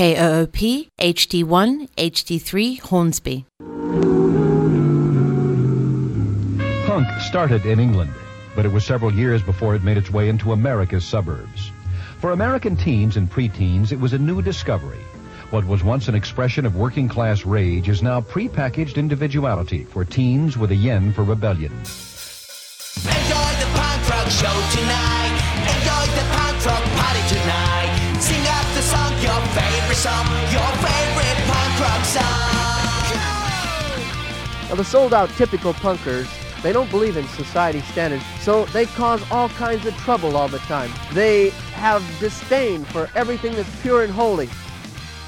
KOOP HD1 HD3 Hornsby. Punk started in England, but it was several years before it made its way into America's suburbs. For American teens and preteens, it was a new discovery. What was once an expression of working class rage is now prepackaged individuality for teens with a yen for rebellion. Enjoy the punk rock show tonight. Song, your favorite punk rock song. Now, the sold out typical punkers, they don't believe in society standards, so they cause all kinds of trouble all the time. They have disdain for everything that's pure and holy.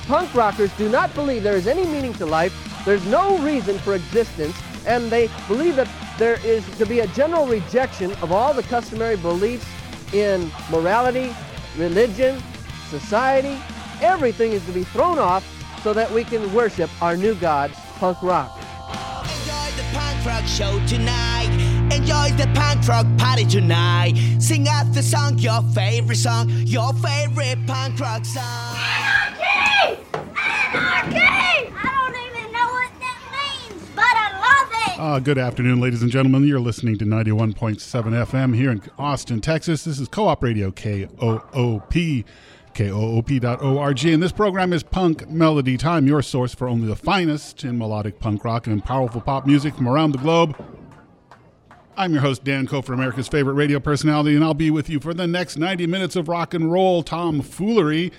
Punk rockers do not believe there is any meaning to life, there's no reason for existence, and they believe that there is to be a general rejection of all the customary beliefs in morality, religion, society. Everything is to be thrown off so that we can worship our new God, punk rock. Enjoy the punk rock show tonight. Enjoy the punk rock party tonight. Sing out the song, your favorite song, your favorite punk rock song. Anarchy! Anarchy! I don't even know what that means, but I love it! Uh, good afternoon, ladies and gentlemen. You're listening to 91.7 FM here in Austin, Texas. This is Co op Radio, KOOP, KOOP.org. And this program is Punk Melody Time, your source for only the finest in melodic punk rock and powerful pop music from around the globe. I'm your host, Dan Cofer, America's favorite radio personality, and I'll be with you for the next 90 minutes of rock and roll tomfoolery.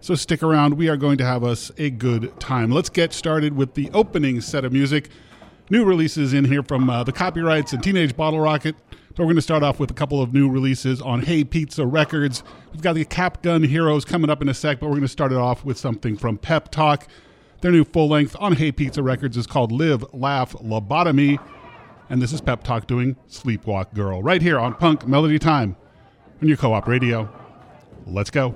So stick around. We are going to have us a good time. Let's get started with the opening set of music. New releases in here from uh, the Copyrights and Teenage Bottle Rocket. So we're going to start off with a couple of new releases on Hey Pizza Records. We've got the Cap Gun Heroes coming up in a sec, but we're going to start it off with something from Pep Talk. Their new full length on Hey Pizza Records is called Live, Laugh, Lobotomy. And this is Pep Talk doing Sleepwalk Girl right here on Punk Melody Time on your co op radio. Let's go.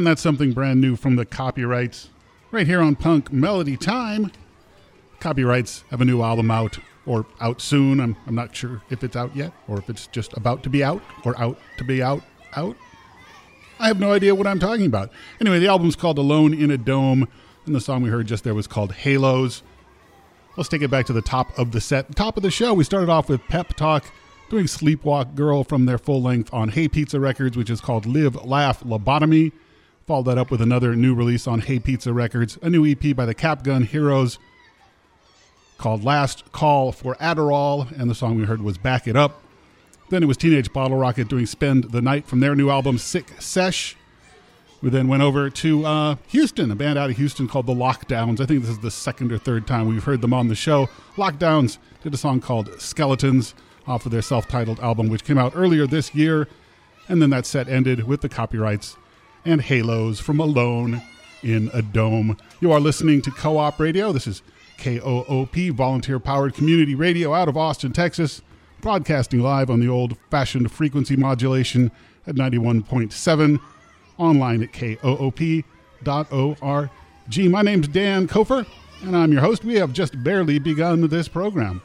And that's something brand new from the copyrights right here on Punk Melody Time. Copyrights have a new album out or out soon. I'm, I'm not sure if it's out yet or if it's just about to be out or out to be out, out. I have no idea what I'm talking about. Anyway, the album's called Alone in a Dome, and the song we heard just there was called Halos. Let's take it back to the top of the set. Top of the show, we started off with Pep Talk doing Sleepwalk Girl from their full length on Hey Pizza Records, which is called Live, Laugh, Lobotomy. Followed that up with another new release on Hey Pizza Records, a new EP by the Capgun Heroes called Last Call for Adderall, and the song we heard was Back It Up. Then it was Teenage Bottle Rocket doing Spend the Night from their new album Sick Sesh. We then went over to uh, Houston, a band out of Houston called The Lockdowns. I think this is the second or third time we've heard them on the show. Lockdowns did a song called Skeletons off of their self titled album, which came out earlier this year. And then that set ended with the copyrights and halos from Alone in a Dome. You are listening to Co op Radio. This is KOOP, volunteer powered community radio out of Austin, Texas, broadcasting live on the old fashioned frequency modulation at 91.7, online at koop.org. My name's Dan Kofer, and I'm your host. We have just barely begun this program.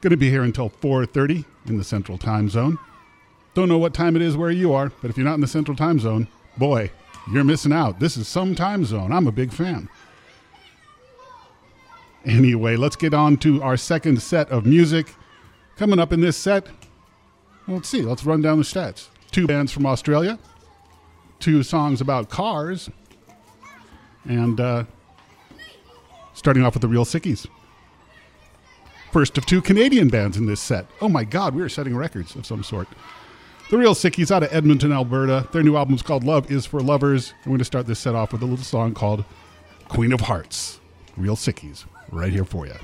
Going to be here until 4:30 in the Central Time Zone. Don't know what time it is where you are, but if you're not in the Central Time Zone, boy, you're missing out. This is some time zone. I'm a big fan. Anyway, let's get on to our second set of music. Coming up in this set, let's see, let's run down the stats. Two bands from Australia, two songs about cars, and uh, starting off with the Real Sickies. First of two Canadian bands in this set. Oh my God, we are setting records of some sort. The Real Sickies out of Edmonton, Alberta. Their new album is called Love Is for Lovers. We're going to start this set off with a little song called Queen of Hearts. Real Sickies, right here for you.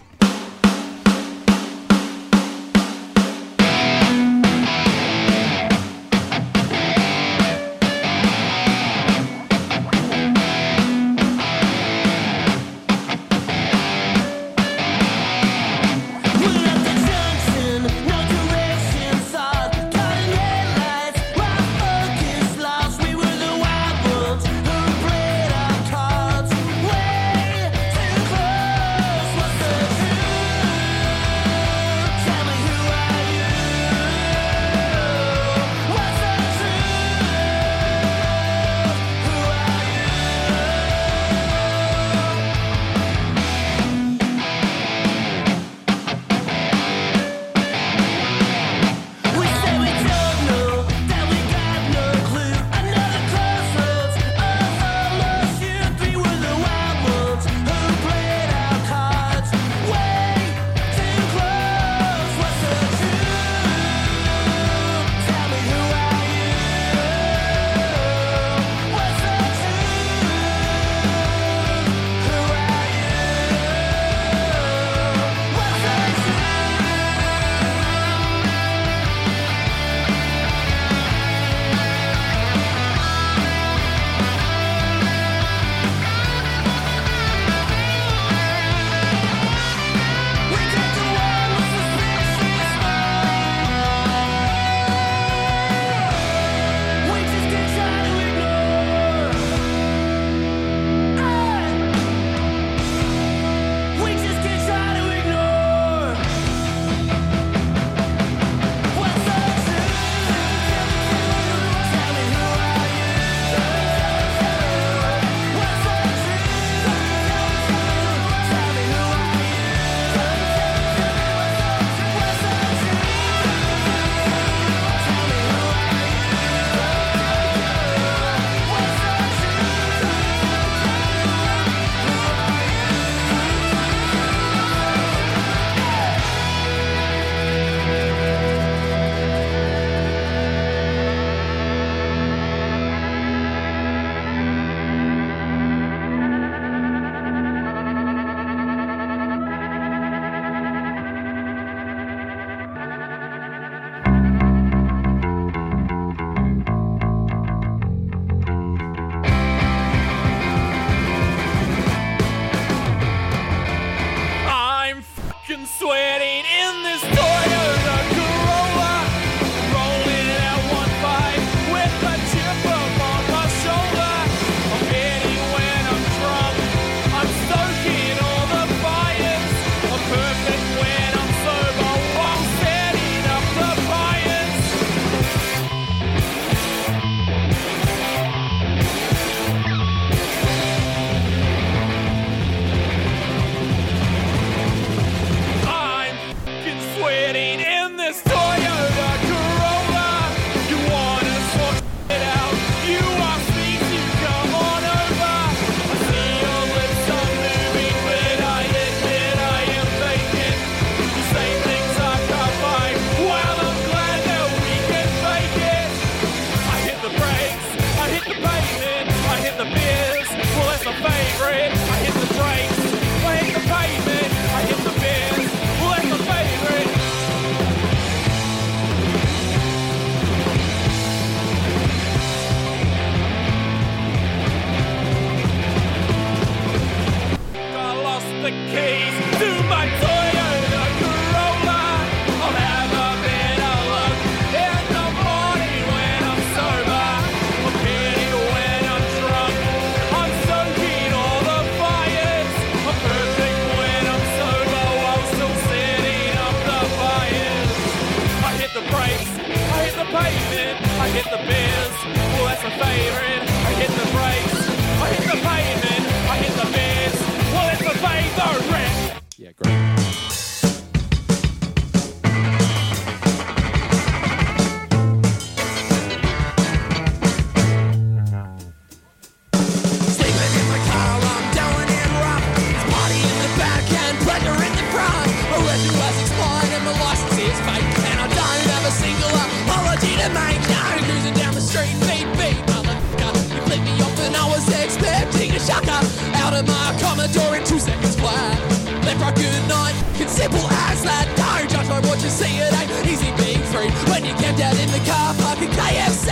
facing. I hit the beers, well that's my favourite. I hit the brakes. the door in two seconds flat. Left right, good night. It's simple as that. No, judge by what you see. It ain't easy being free. When you camped out in the car park at KFC,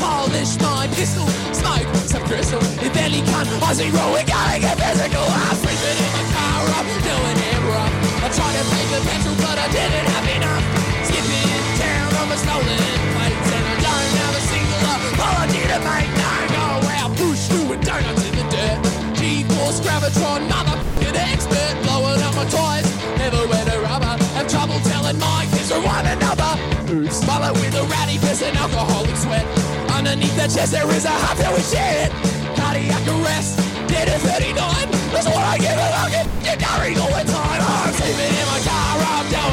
polish my pistol, smoke some crystal. If any can. I zero. we gotta get physical. I'm sleeping in the car up, doing it rough. I tried to pay the petrol, but I didn't have enough. Skipping town on my stolen plates, and I don't have a single apology to make. Cybertron, motherfucking expert, blowing up my toys. Never wear a rubber, have trouble telling my kids from one another. Ooh, swallow with a ratty piss and alcoholic sweat. Underneath the chest there is a heart that we shit. Cardiac arrest, dead at 39. That's what I give a fucking f***ing all the time. I'm sleeping in my car, I'm down.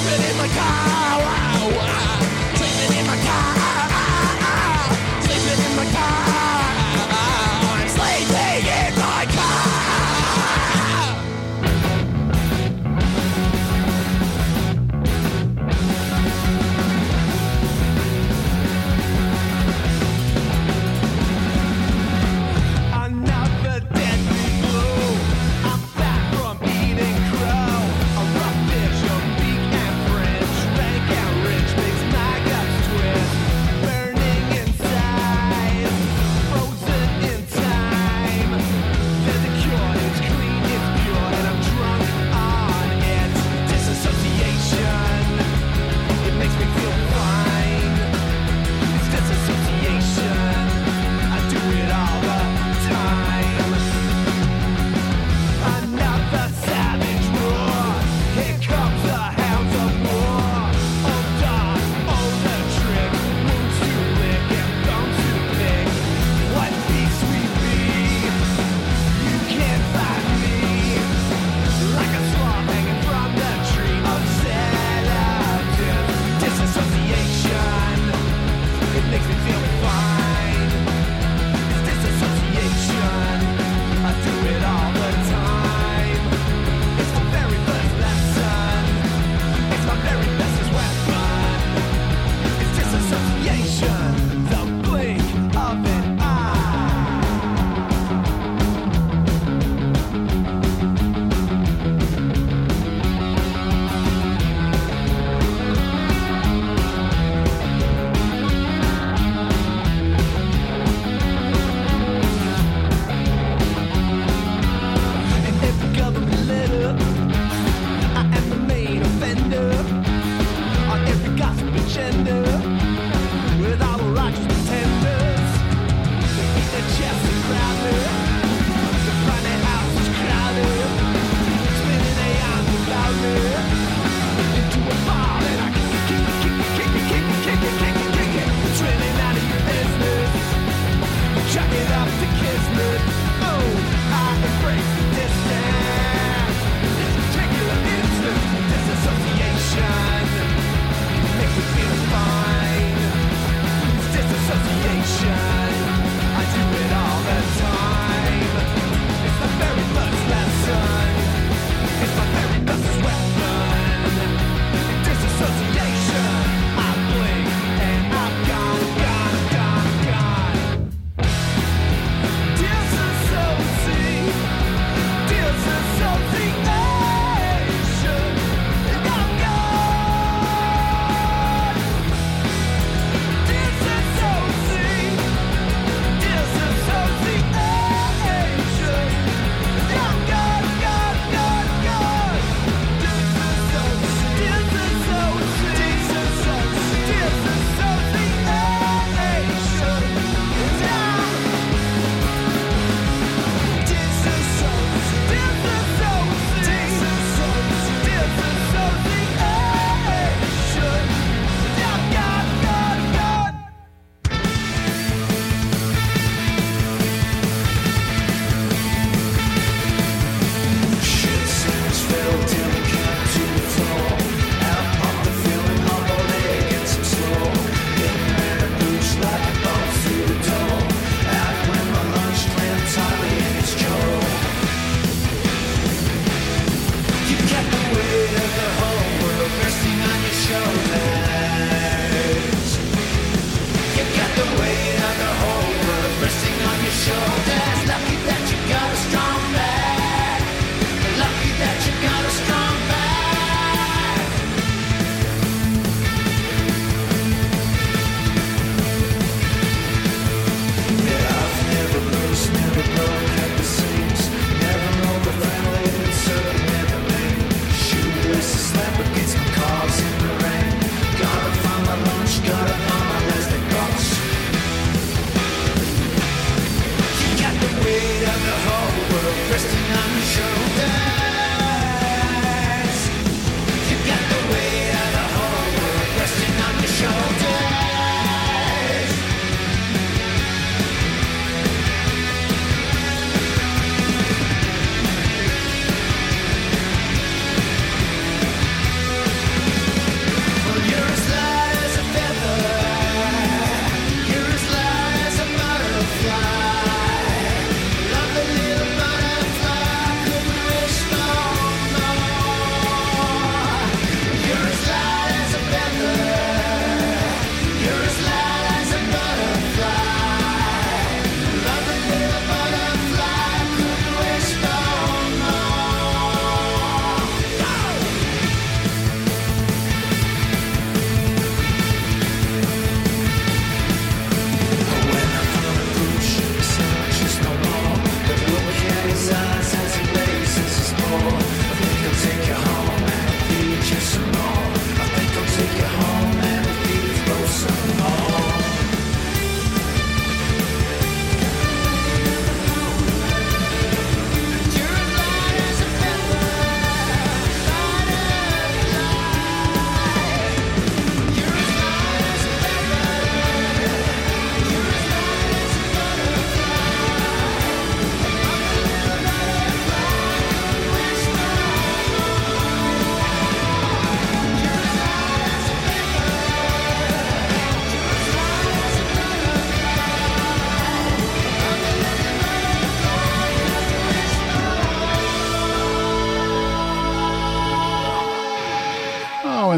sleeping in my car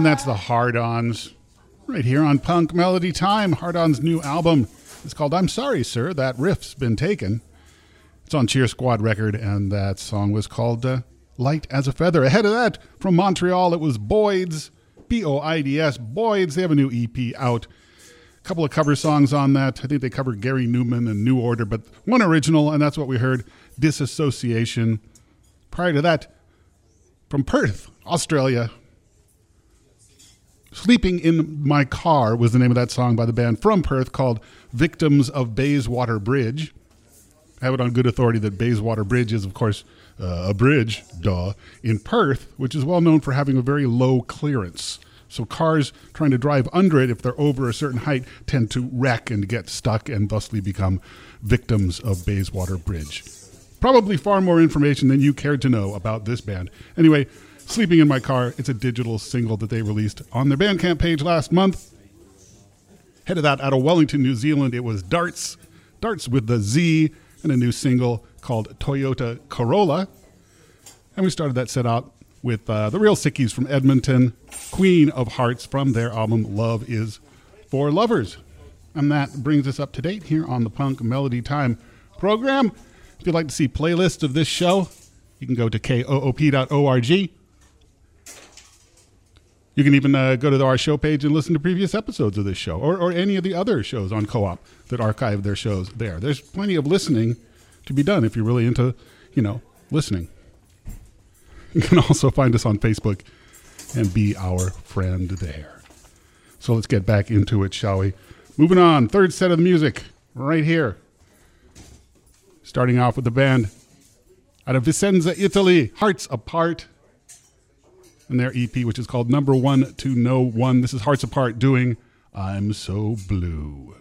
and that's the Hard Ons. Right here on Punk Melody Time. Hard On's new album is called I'm Sorry, Sir, That Riff's Been Taken. It's on Cheer Squad record, and that song was called uh, Light as a Feather. Ahead of that, from Montreal, it was Boids, B O I D S, Boids. They have a new EP out. A couple of cover songs on that. I think they covered Gary Numan and New Order, but one original, and that's what we heard Disassociation. Prior to that, from Perth, Australia, Sleeping in My Car was the name of that song by the band from Perth called Victims of Bayswater Bridge. I have it on good authority that Bayswater Bridge is, of course, uh, a bridge, duh, in Perth, which is well known for having a very low clearance. So cars trying to drive under it, if they're over a certain height, tend to wreck and get stuck and thusly become victims of Bayswater Bridge. Probably far more information than you cared to know about this band. Anyway, Sleeping in My Car, it's a digital single that they released on their Bandcamp page last month. Headed out out of Wellington, New Zealand, it was Dartz, Dartz with the Z, and a new single called Toyota Corolla. And we started that set out with uh, the Real Sickies from Edmonton, Queen of Hearts from their album Love Is for Lovers. And that brings us up to date here on the Punk Melody Time program. If you'd like to see playlists of this show, you can go to koop.org. You can even uh, go to our show page and listen to previous episodes of this show or, or any of the other shows on Co op that archive their shows there. There's plenty of listening to be done if you're really into, you know, listening. You can also find us on Facebook and be our friend there. So let's get back into it, shall we? Moving on, third set of the music right here. Starting off with the band out of Vicenza, Italy, Hearts Apart, and their EP, which is called Number One to No One. This is Hearts Apart doing I'm So Blue.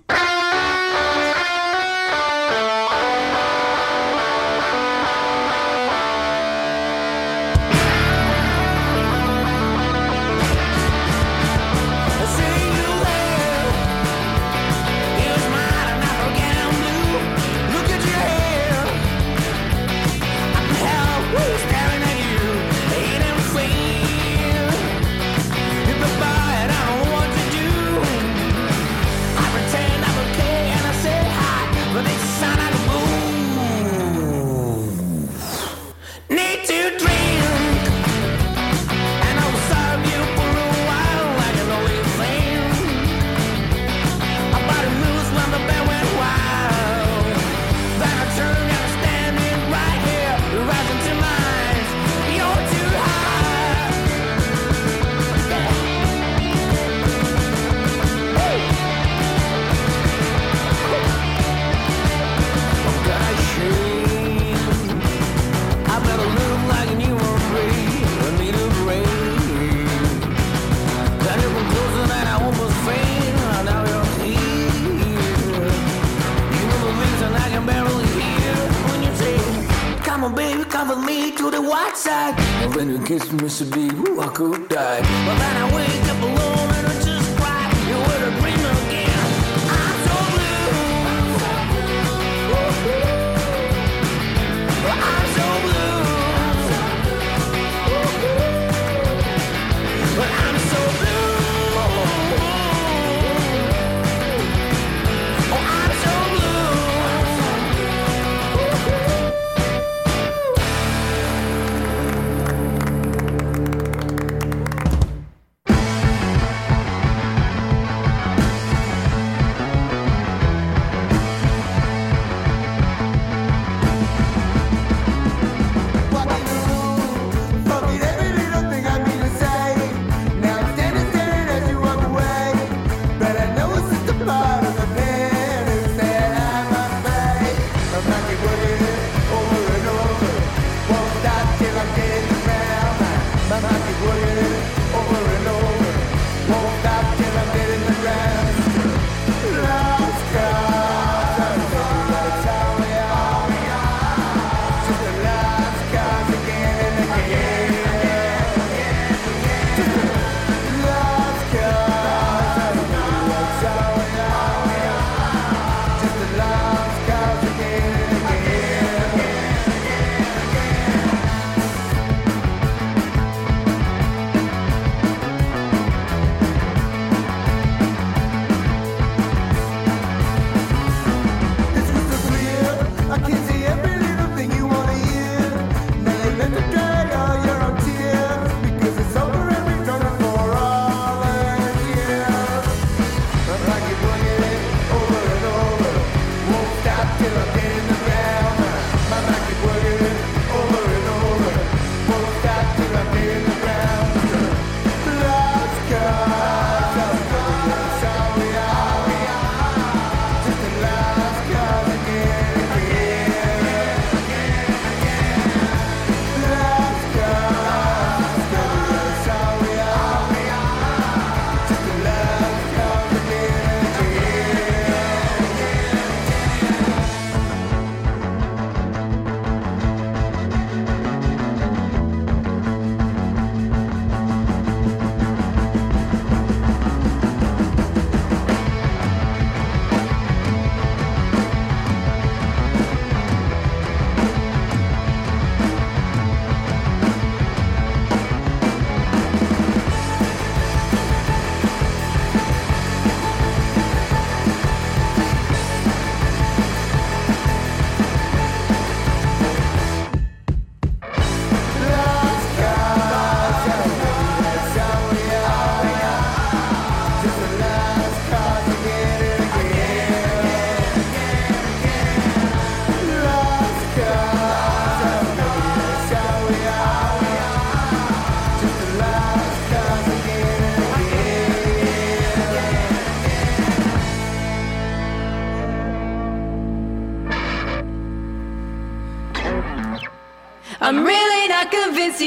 When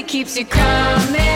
keeps you coming.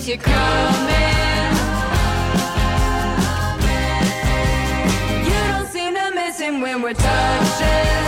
keeps you coming. You don't seem to miss him when we're touching.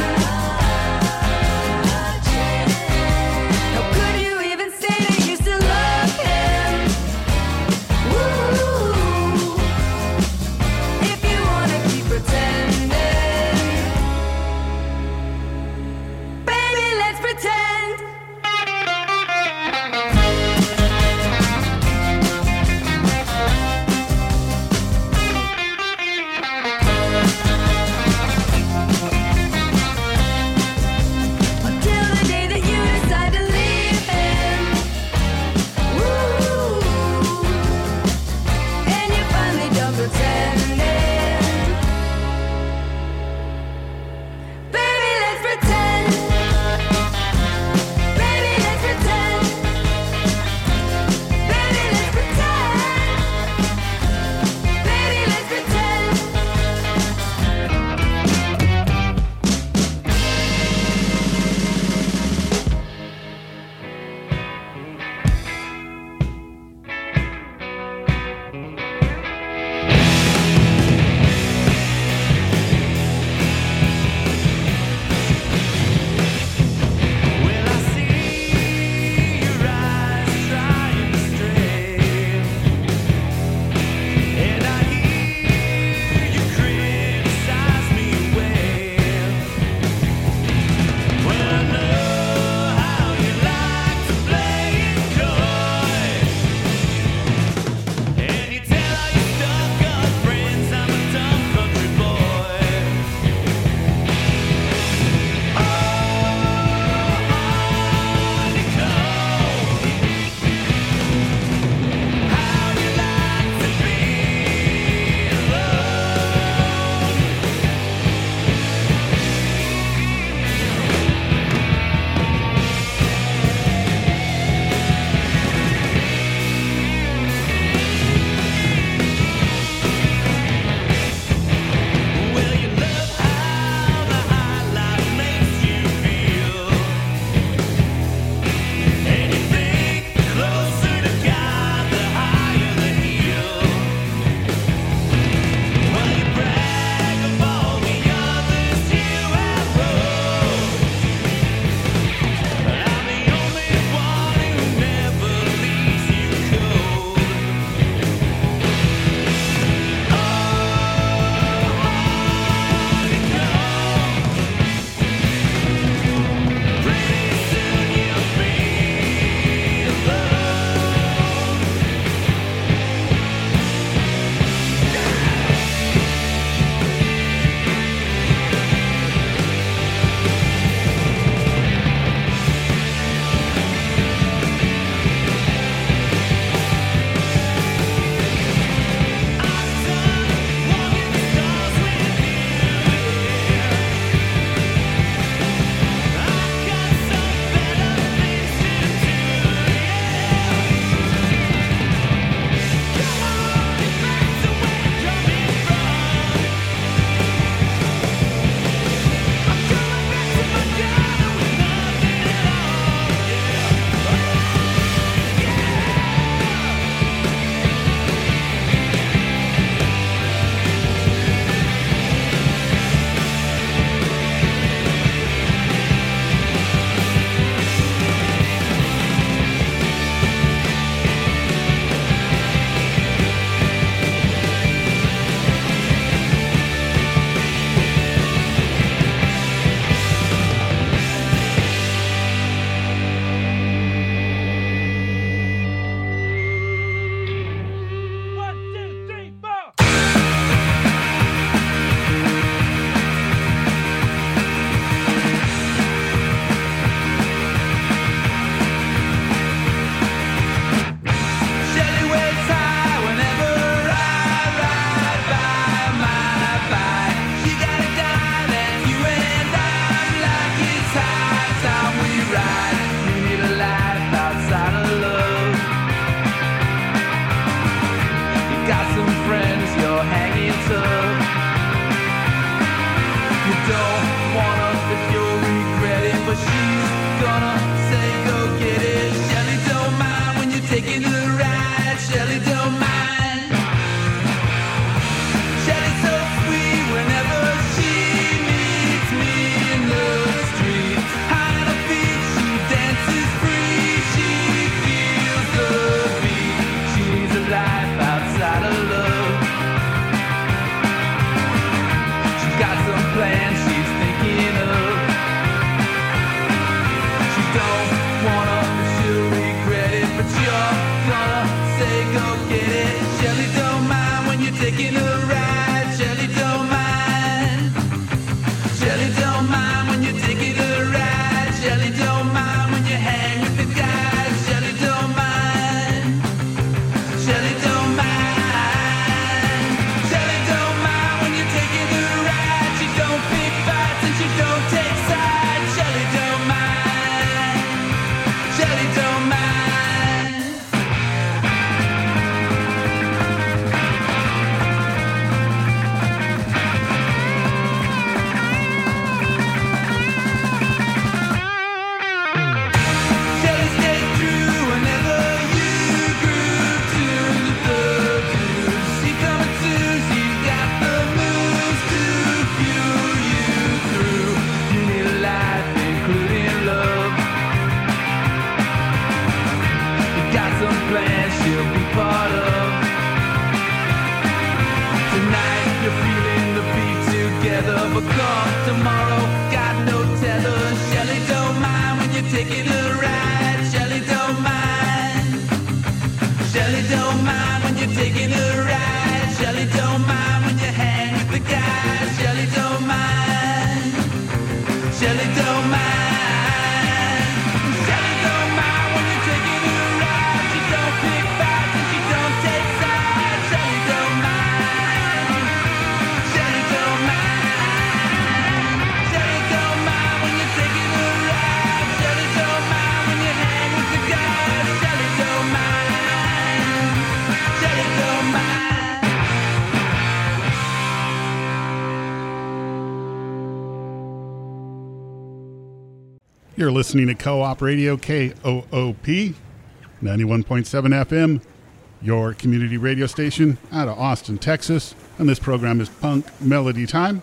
Listening to Co op Radio KOOP 91.7 FM, your community radio station out of Austin, Texas. And this program is Punk Melody Time.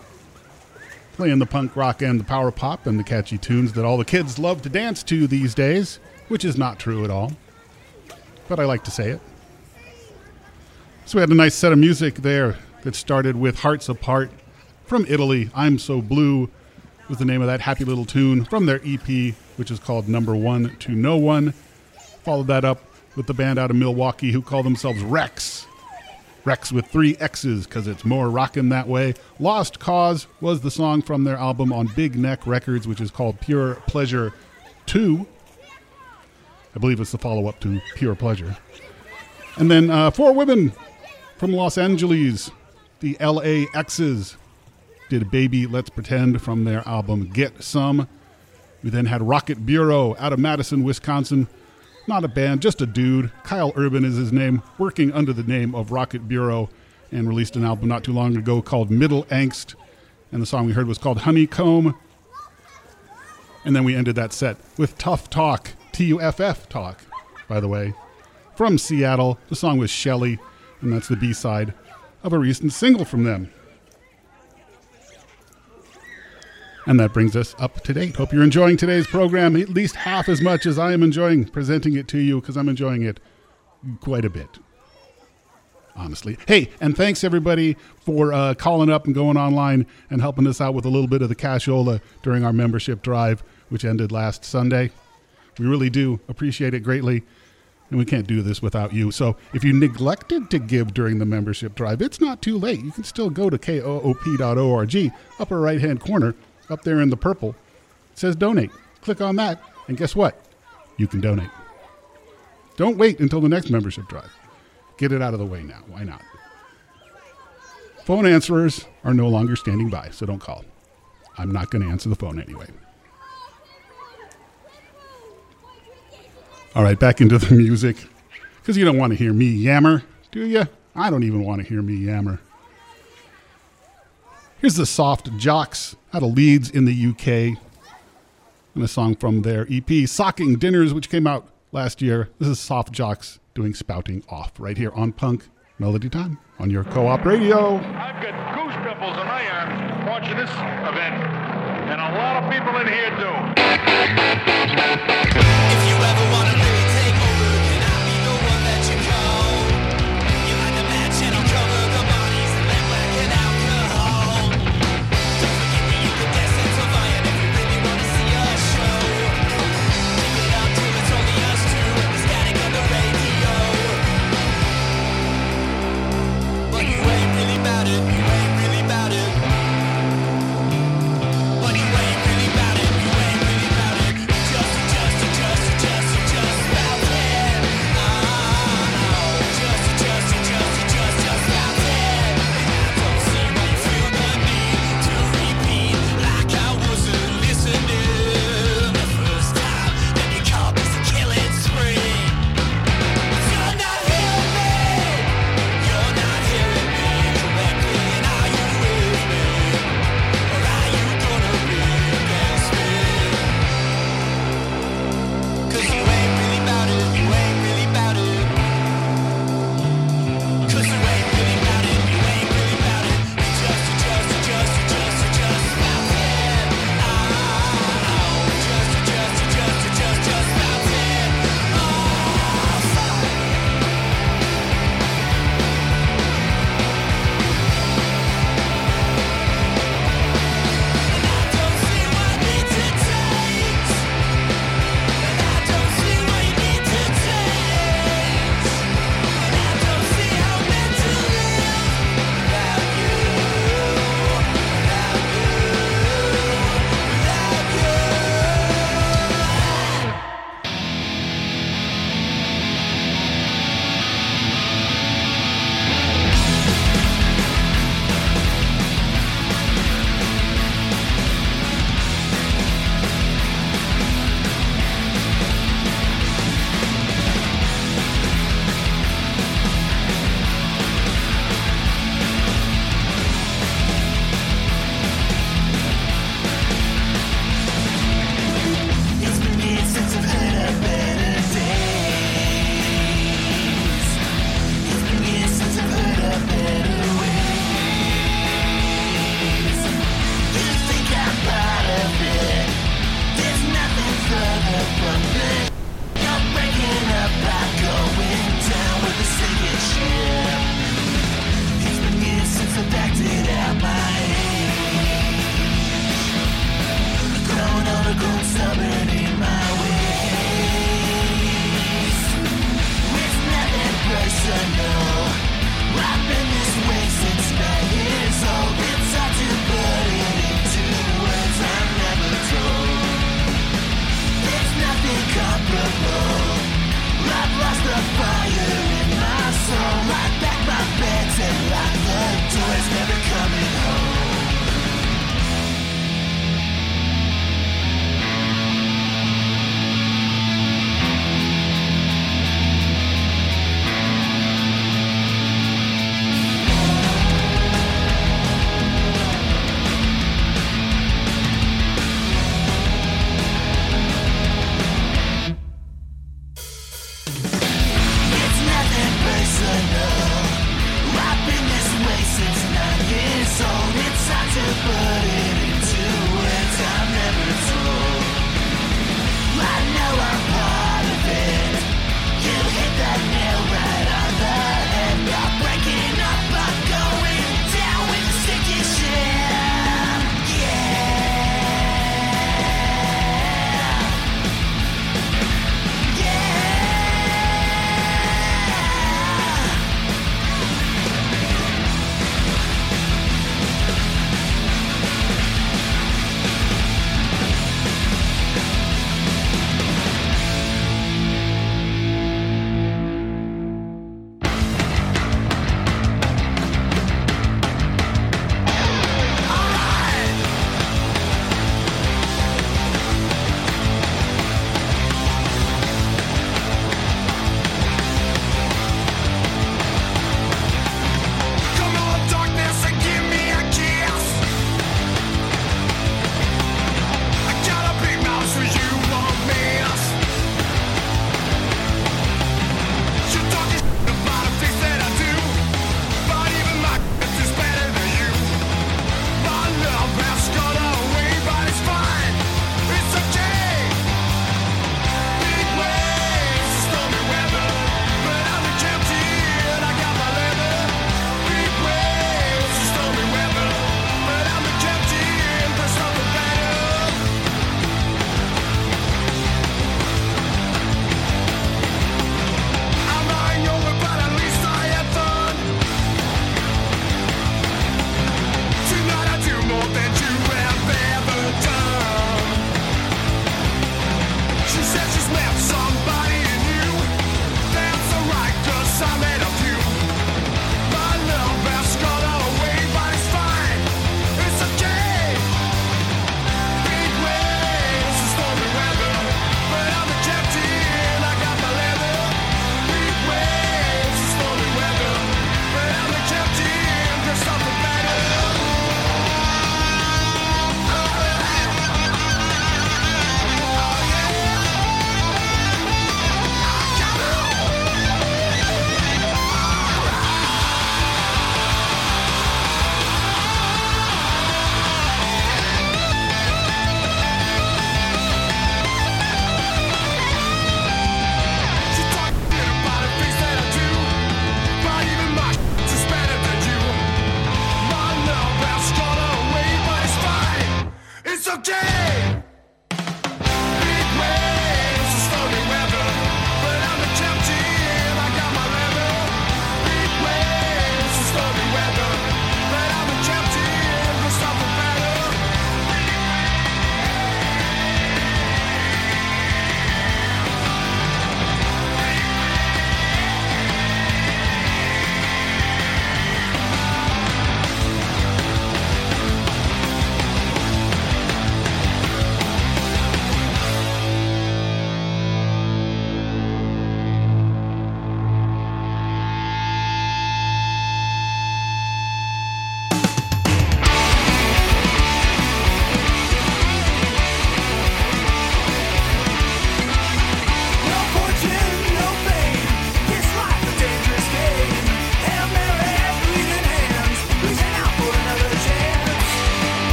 Playing the punk rock and the power pop and the catchy tunes that all the kids love to dance to these days, which is not true at all. But I like to say it. So we had a nice set of music there that started with Hearts Apart from Italy. I'm So Blue was the name of that happy little tune from their EP, which is called Number One to No One. Followed that up with the band out of Milwaukee who call themselves Rex. Rex with three X's because it's more rockin' that way. Lost Cause was the song from their album on Big Neck Records, which is called Pure Pleasure 2. I believe it's the follow up to Pure Pleasure. And then uh, four women from Los Angeles, the LAXs, did Baby Let's Pretend from their album Get Some. We then had Rocket Bureau out of Madison, Wisconsin. Not a band, just a dude. Kyle Urban is his name, working under the name of Rocket Bureau, and released an album not too long ago called Middle Angst. And the song we heard was called Honeycomb. And then we ended that set with Tuff Talk, T U F F Talk, by the way, from Seattle. The song was Shelly, and that's the B side of a recent single from them. And that brings us up to date. Hope you're enjoying today's program at least half as much as I am enjoying presenting it to you because I'm enjoying it quite a bit. Honestly. Hey, and thanks everybody for uh, calling up and going online and helping us out with a little bit of the cashola during our membership drive, which ended last Sunday. We really do appreciate it greatly. And we can't do this without you. So if you neglected to give during the membership drive, it's not too late. You can still go to koop.org, upper right hand corner, up there in the purple. Says donate. Click on that, and guess what? You can donate. Don't wait until the next membership drive. Get it out of the way now. Why not? Phone answerers are no longer standing by, so don't call. I'm not going to answer the phone anyway. All right, back into the music. Because you don't want to hear me yammer, do you? I don't even want to hear me yammer. Here's the Soft Jocks out of Leeds in the UK. And a song from their EP, Socking Dinners, which came out last year. This is Soft Jocks doing Spouting Off right here on Punk Melody Time on your co op radio. I've got goose pimples in my arms watching this event, and a lot of people in here do.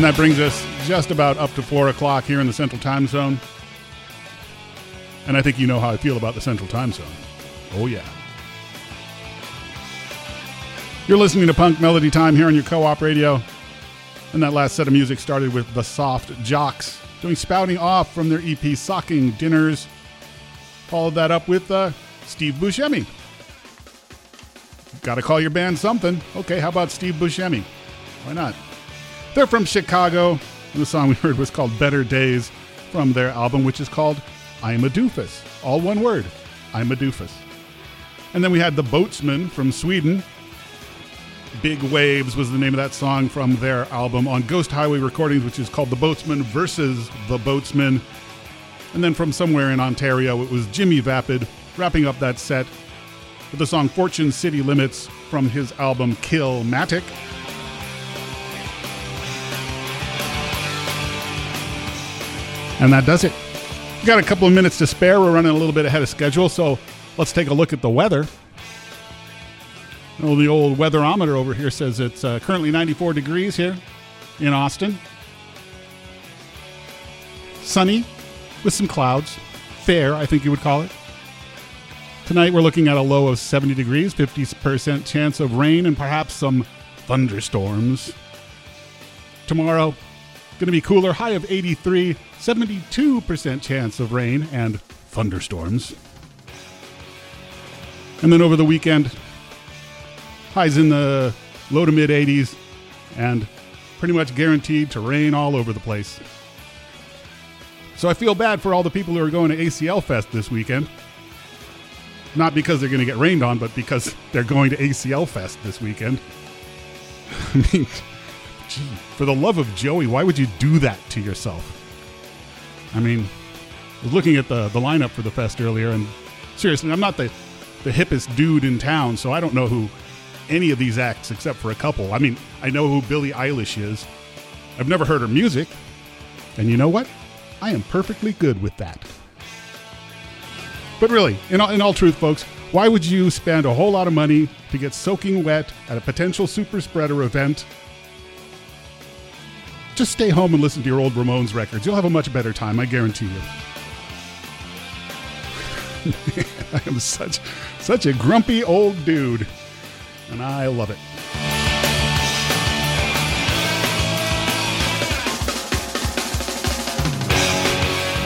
And that brings us just about up to 4 o'clock here in the Central Time Zone. And I think you know how I feel about the Central Time Zone. Oh, yeah. You're listening to Punk Melody Time here on your co op radio. And that last set of music started with The Soft Jocks doing Spouting Off from their EP Socking Dinners. Followed that up with uh, Steve Buscemi. Gotta call your band something. Okay, how about Steve Buscemi? Why not? They're from Chicago. And the song we heard was called Better Days from their album, which is called I'm a Doofus. All one word I'm a Doofus. And then we had The Boatsman from Sweden. Big Waves was the name of that song from their album on Ghost Highway Recordings, which is called The Boatsman versus The Boatsman. And then from somewhere in Ontario, it was Jimmy Vapid wrapping up that set with the song Fortune City Limits from his album Killmatic. And that does it. We've got a couple of minutes to spare. We're running a little bit ahead of schedule, so let's take a look at the weather. Well, the old weatherometer over here says it's uh, currently 94 degrees here in Austin. Sunny with some clouds. Fair, I think you would call it. Tonight we're looking at a low of 70 degrees, 50% chance of rain, and perhaps some thunderstorms. Tomorrow, going to be cooler, high of 83, 72% chance of rain and thunderstorms. And then over the weekend, highs in the low to mid 80s, and pretty much guaranteed to rain all over the place. So I feel bad for all the people who are going to ACL Fest this weekend. Not because they're going to get rained on, but because they're going to ACL Fest this weekend. I mean, for the love of Joey, why would you do that to yourself? I mean, I was looking at the, the lineup for the fest earlier, and seriously, I'm not the, the hippest dude in town, so I don't know who any of these acts except for a couple. I mean, I know who Billie Eilish is. I've never heard her music. And you know what? I am perfectly good with that. But really, in all, in all truth, folks, why would you spend a whole lot of money to get soaking wet at a potential super spreader event? Just stay home and listen to your old Ramones records. You'll have a much better time, I guarantee you. I am such such a grumpy old dude, and I love it.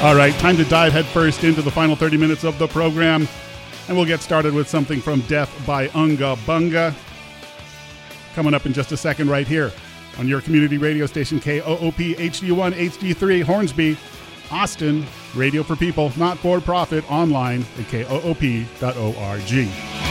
All right, time to dive headfirst into the final 30 minutes of the program. And we'll get started with something from Death by Unga Bunga. Coming up in just a second, right here on your community radio station, KOOP HD1 HD3 Hornsby, Austin, radio for people, not for profit, online at koop.org.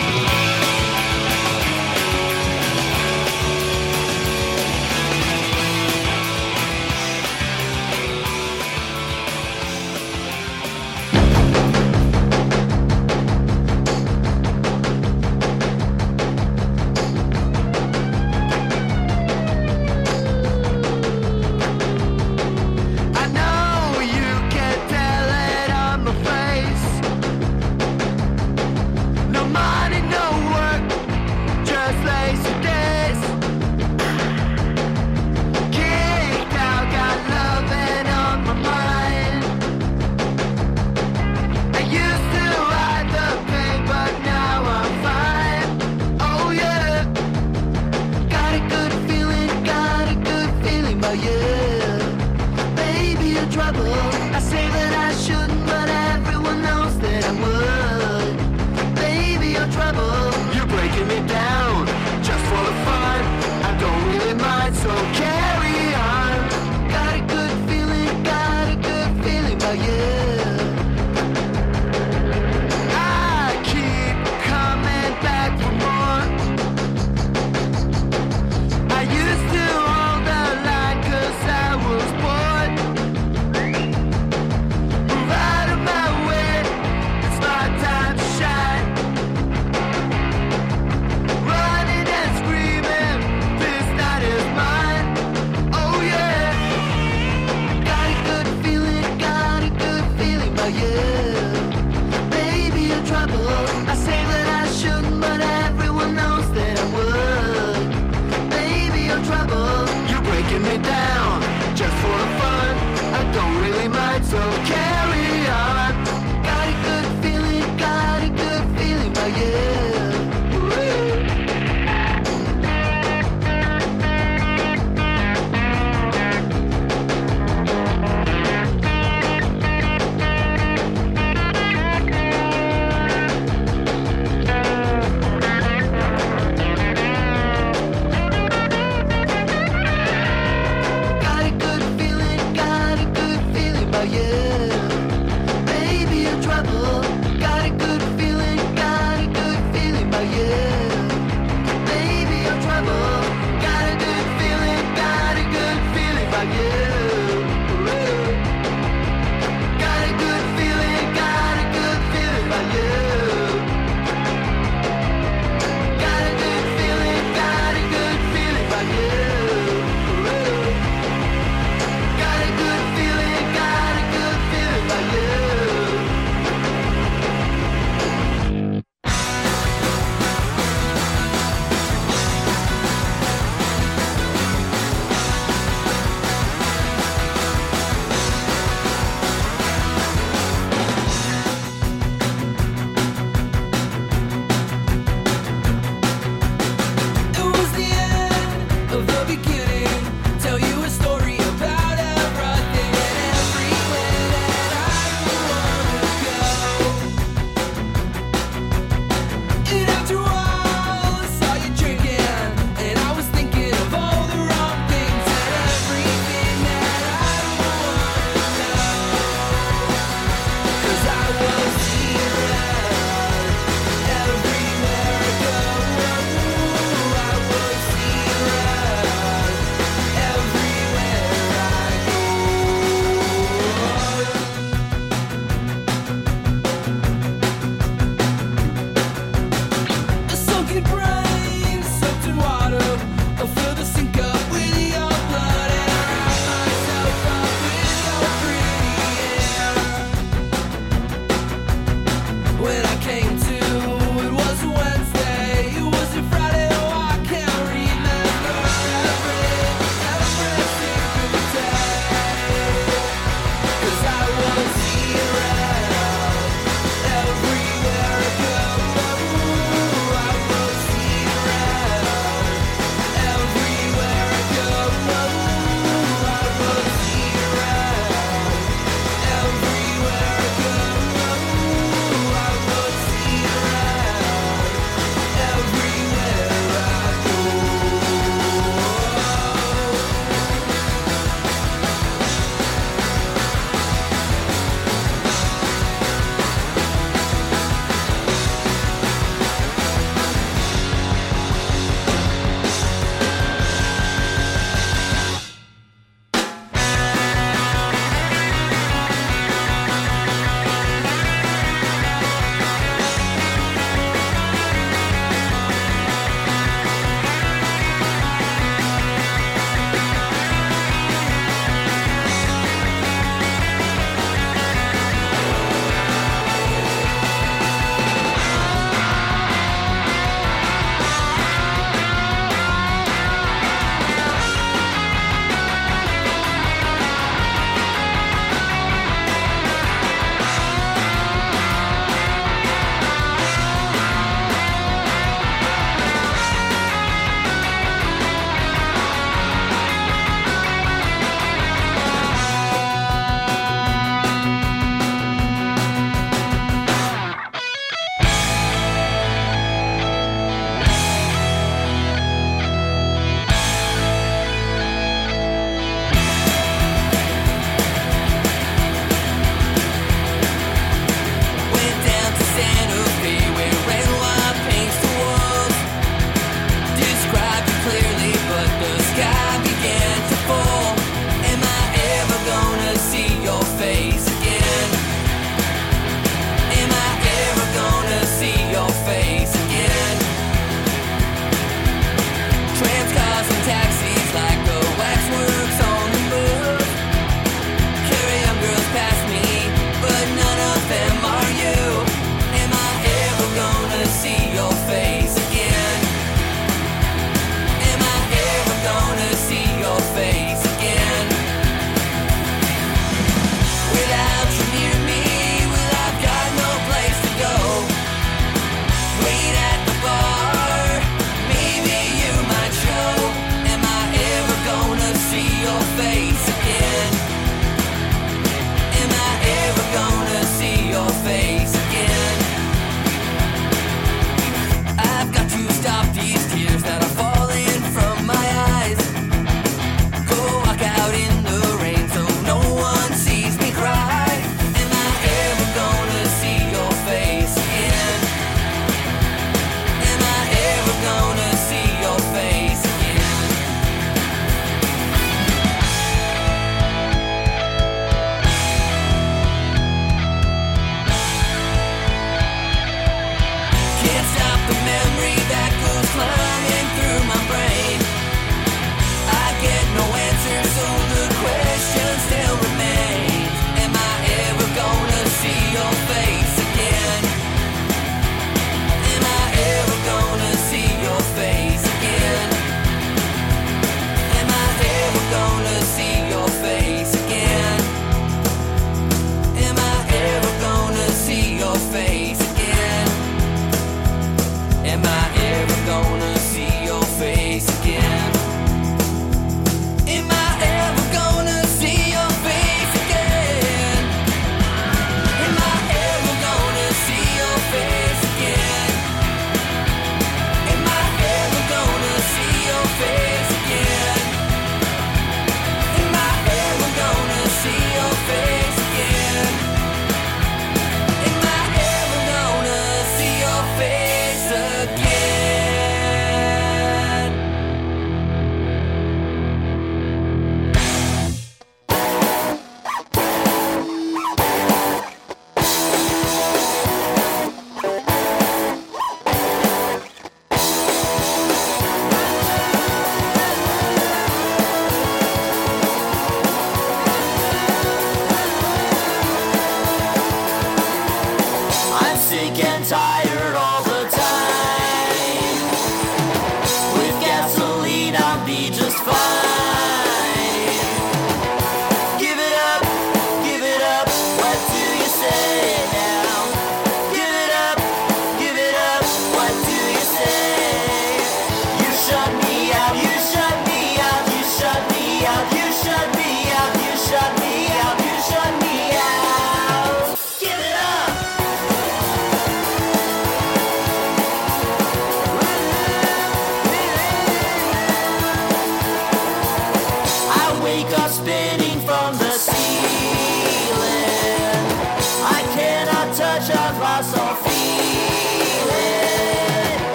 see your face.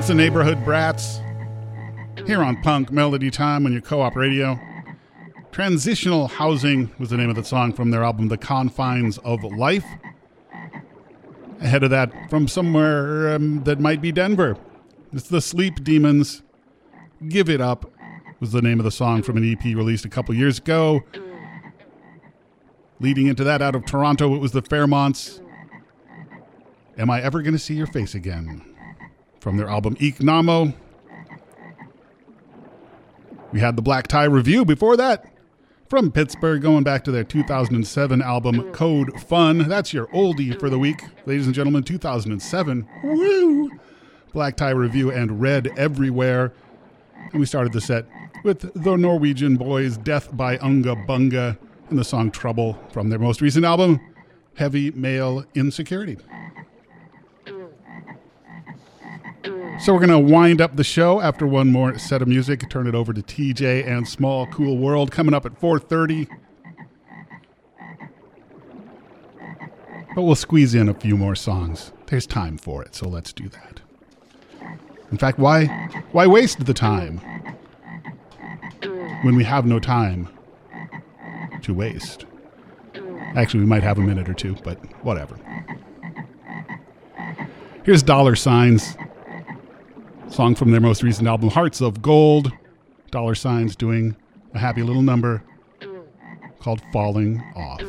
That's the Neighborhood Brats here on Punk Melody Time on your co op radio. Transitional Housing was the name of the song from their album The Confines of Life. Ahead of that, from somewhere um, that might be Denver, it's the Sleep Demons. Give It Up was the name of the song from an EP released a couple years ago. Leading into that, out of Toronto, it was the Fairmonts. Am I Ever Gonna See Your Face Again? From their album Eeknamo. We had the Black Tie Review before that. From Pittsburgh, going back to their 2007 album Code Fun. That's your oldie for the week, ladies and gentlemen. 2007. Woo! Black Tie Review and Red Everywhere. And we started the set with the Norwegian Boys Death by Unga Bunga and the song Trouble from their most recent album, Heavy Male Insecurity. So we're going to wind up the show after one more set of music, turn it over to TJ and Small Cool World coming up at 4:30. But we'll squeeze in a few more songs. There's time for it, so let's do that. In fact, why why waste the time when we have no time to waste? Actually, we might have a minute or two, but whatever. Here's Dollar Signs, song from their most recent album, Hearts of Gold. Dollar Signs doing a happy little number called Falling Off.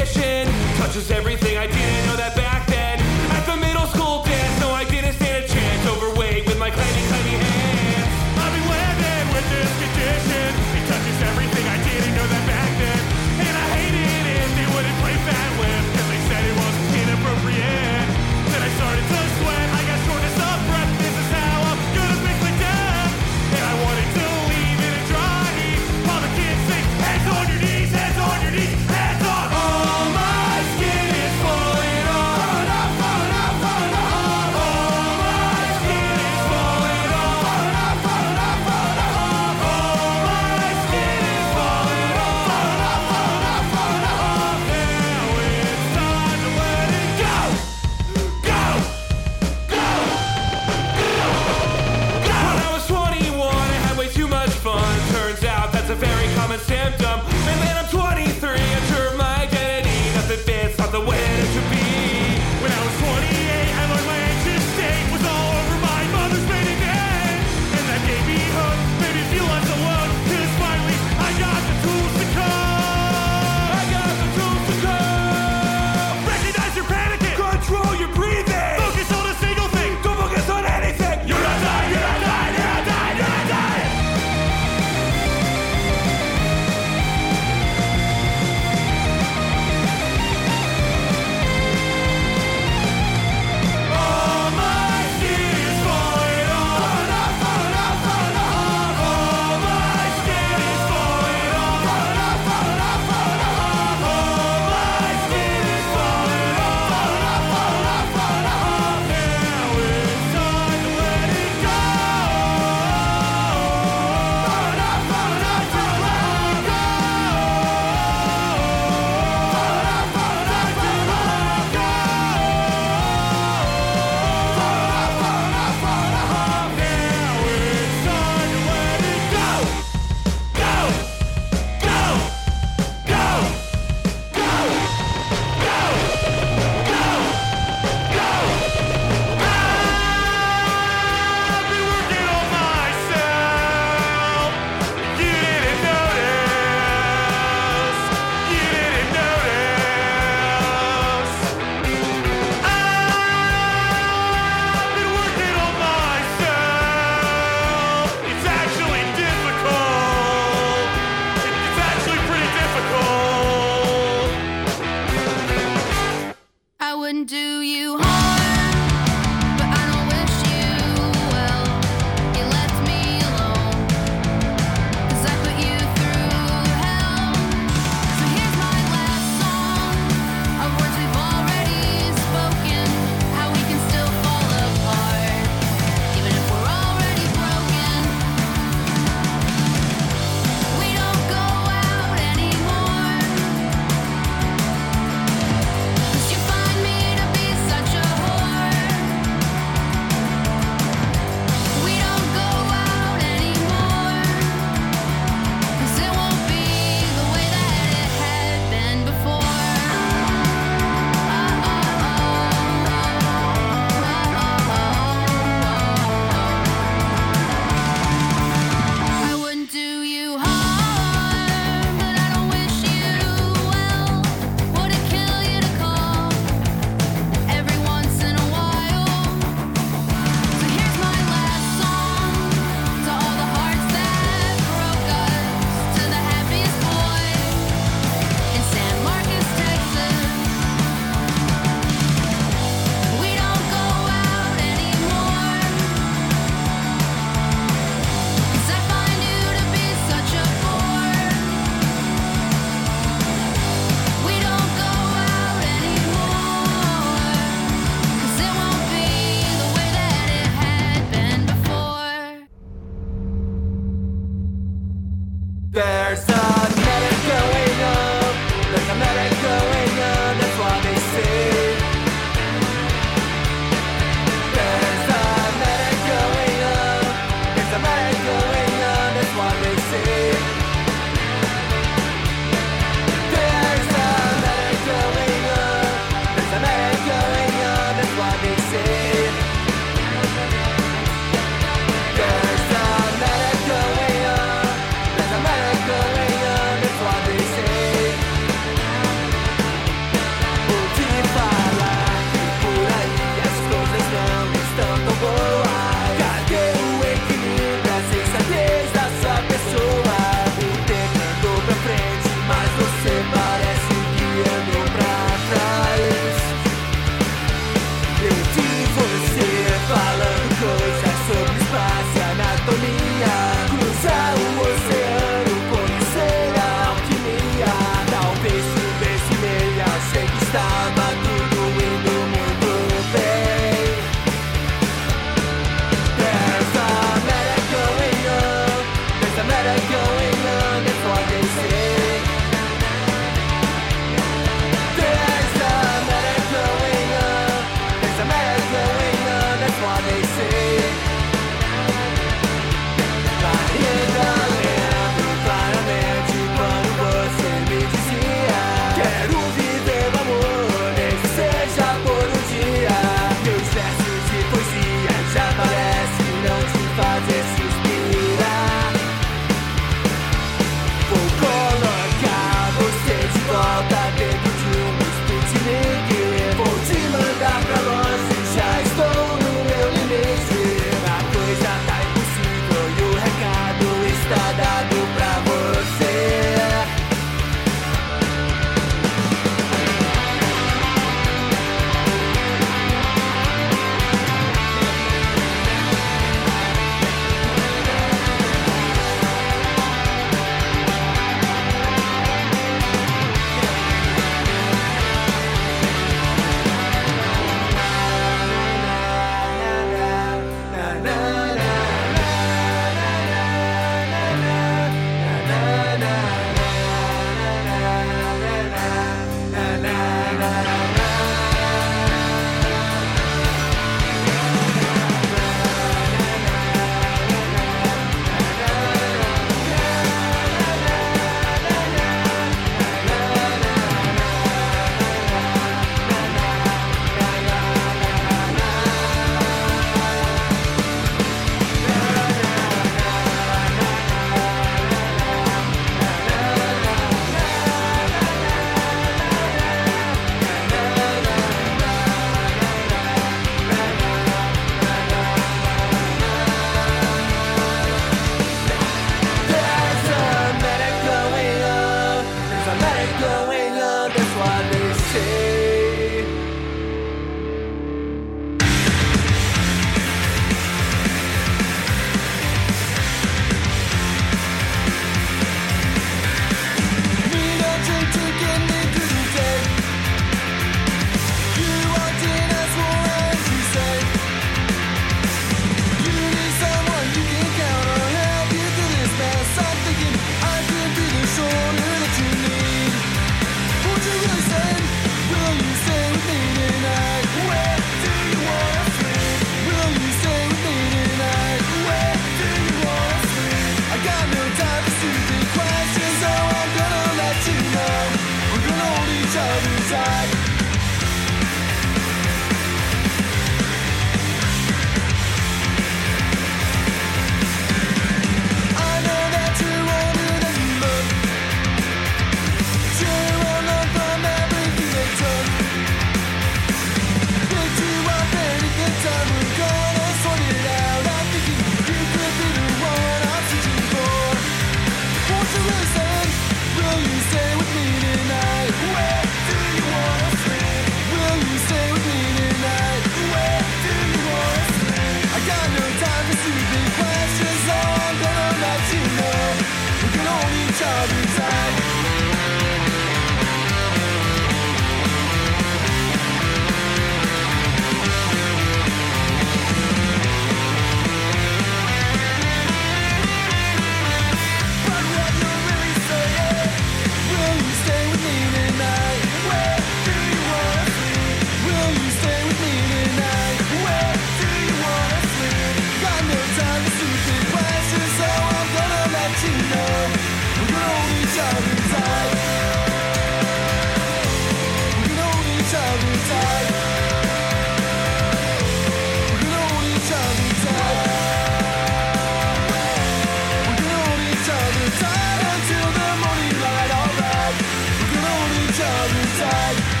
Other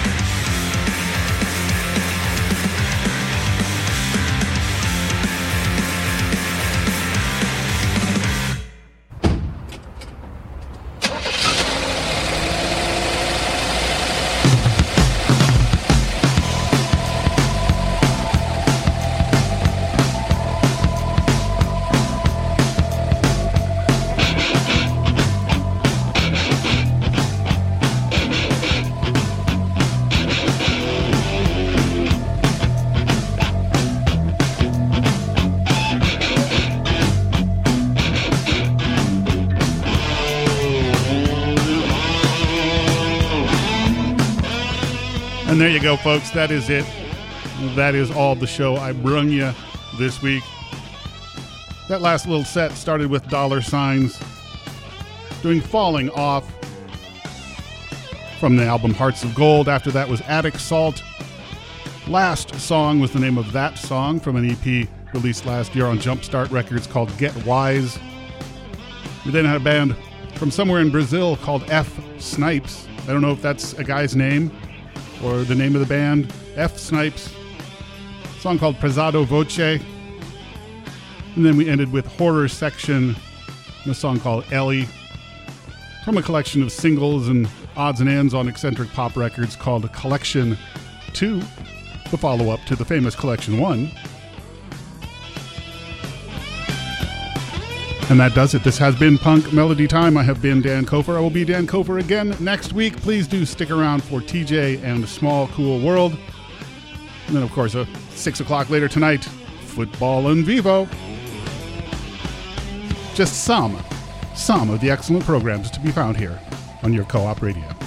you go, folks. That is it. That is all the show I brung you this week. That last little set started with dollar signs doing Falling Off from the album Hearts of Gold. After that was Attic Salt. Last song was the name of that song from an EP released last year on Jumpstart Records called Get Wise. We then had a band from somewhere in Brazil called F Snipes. I don't know if that's a guy's name or the name of the band. F Snipes. Song called Prezado Voce. And then we ended with Horror Section, a song called Ellie, from a collection of singles and odds and ends on eccentric pop records called Collection 2, the follow up to the famous Collection 1. And that does it. This has been Punk Melody Time. I have been Dan Kofer. I will be Dan Kofer again next week. Please do stick around for TJ and Small Cool World. And then, of course, uh, 6 o'clock later tonight, Football in Vivo. Just some, some of the excellent programs to be found here on your co op radio.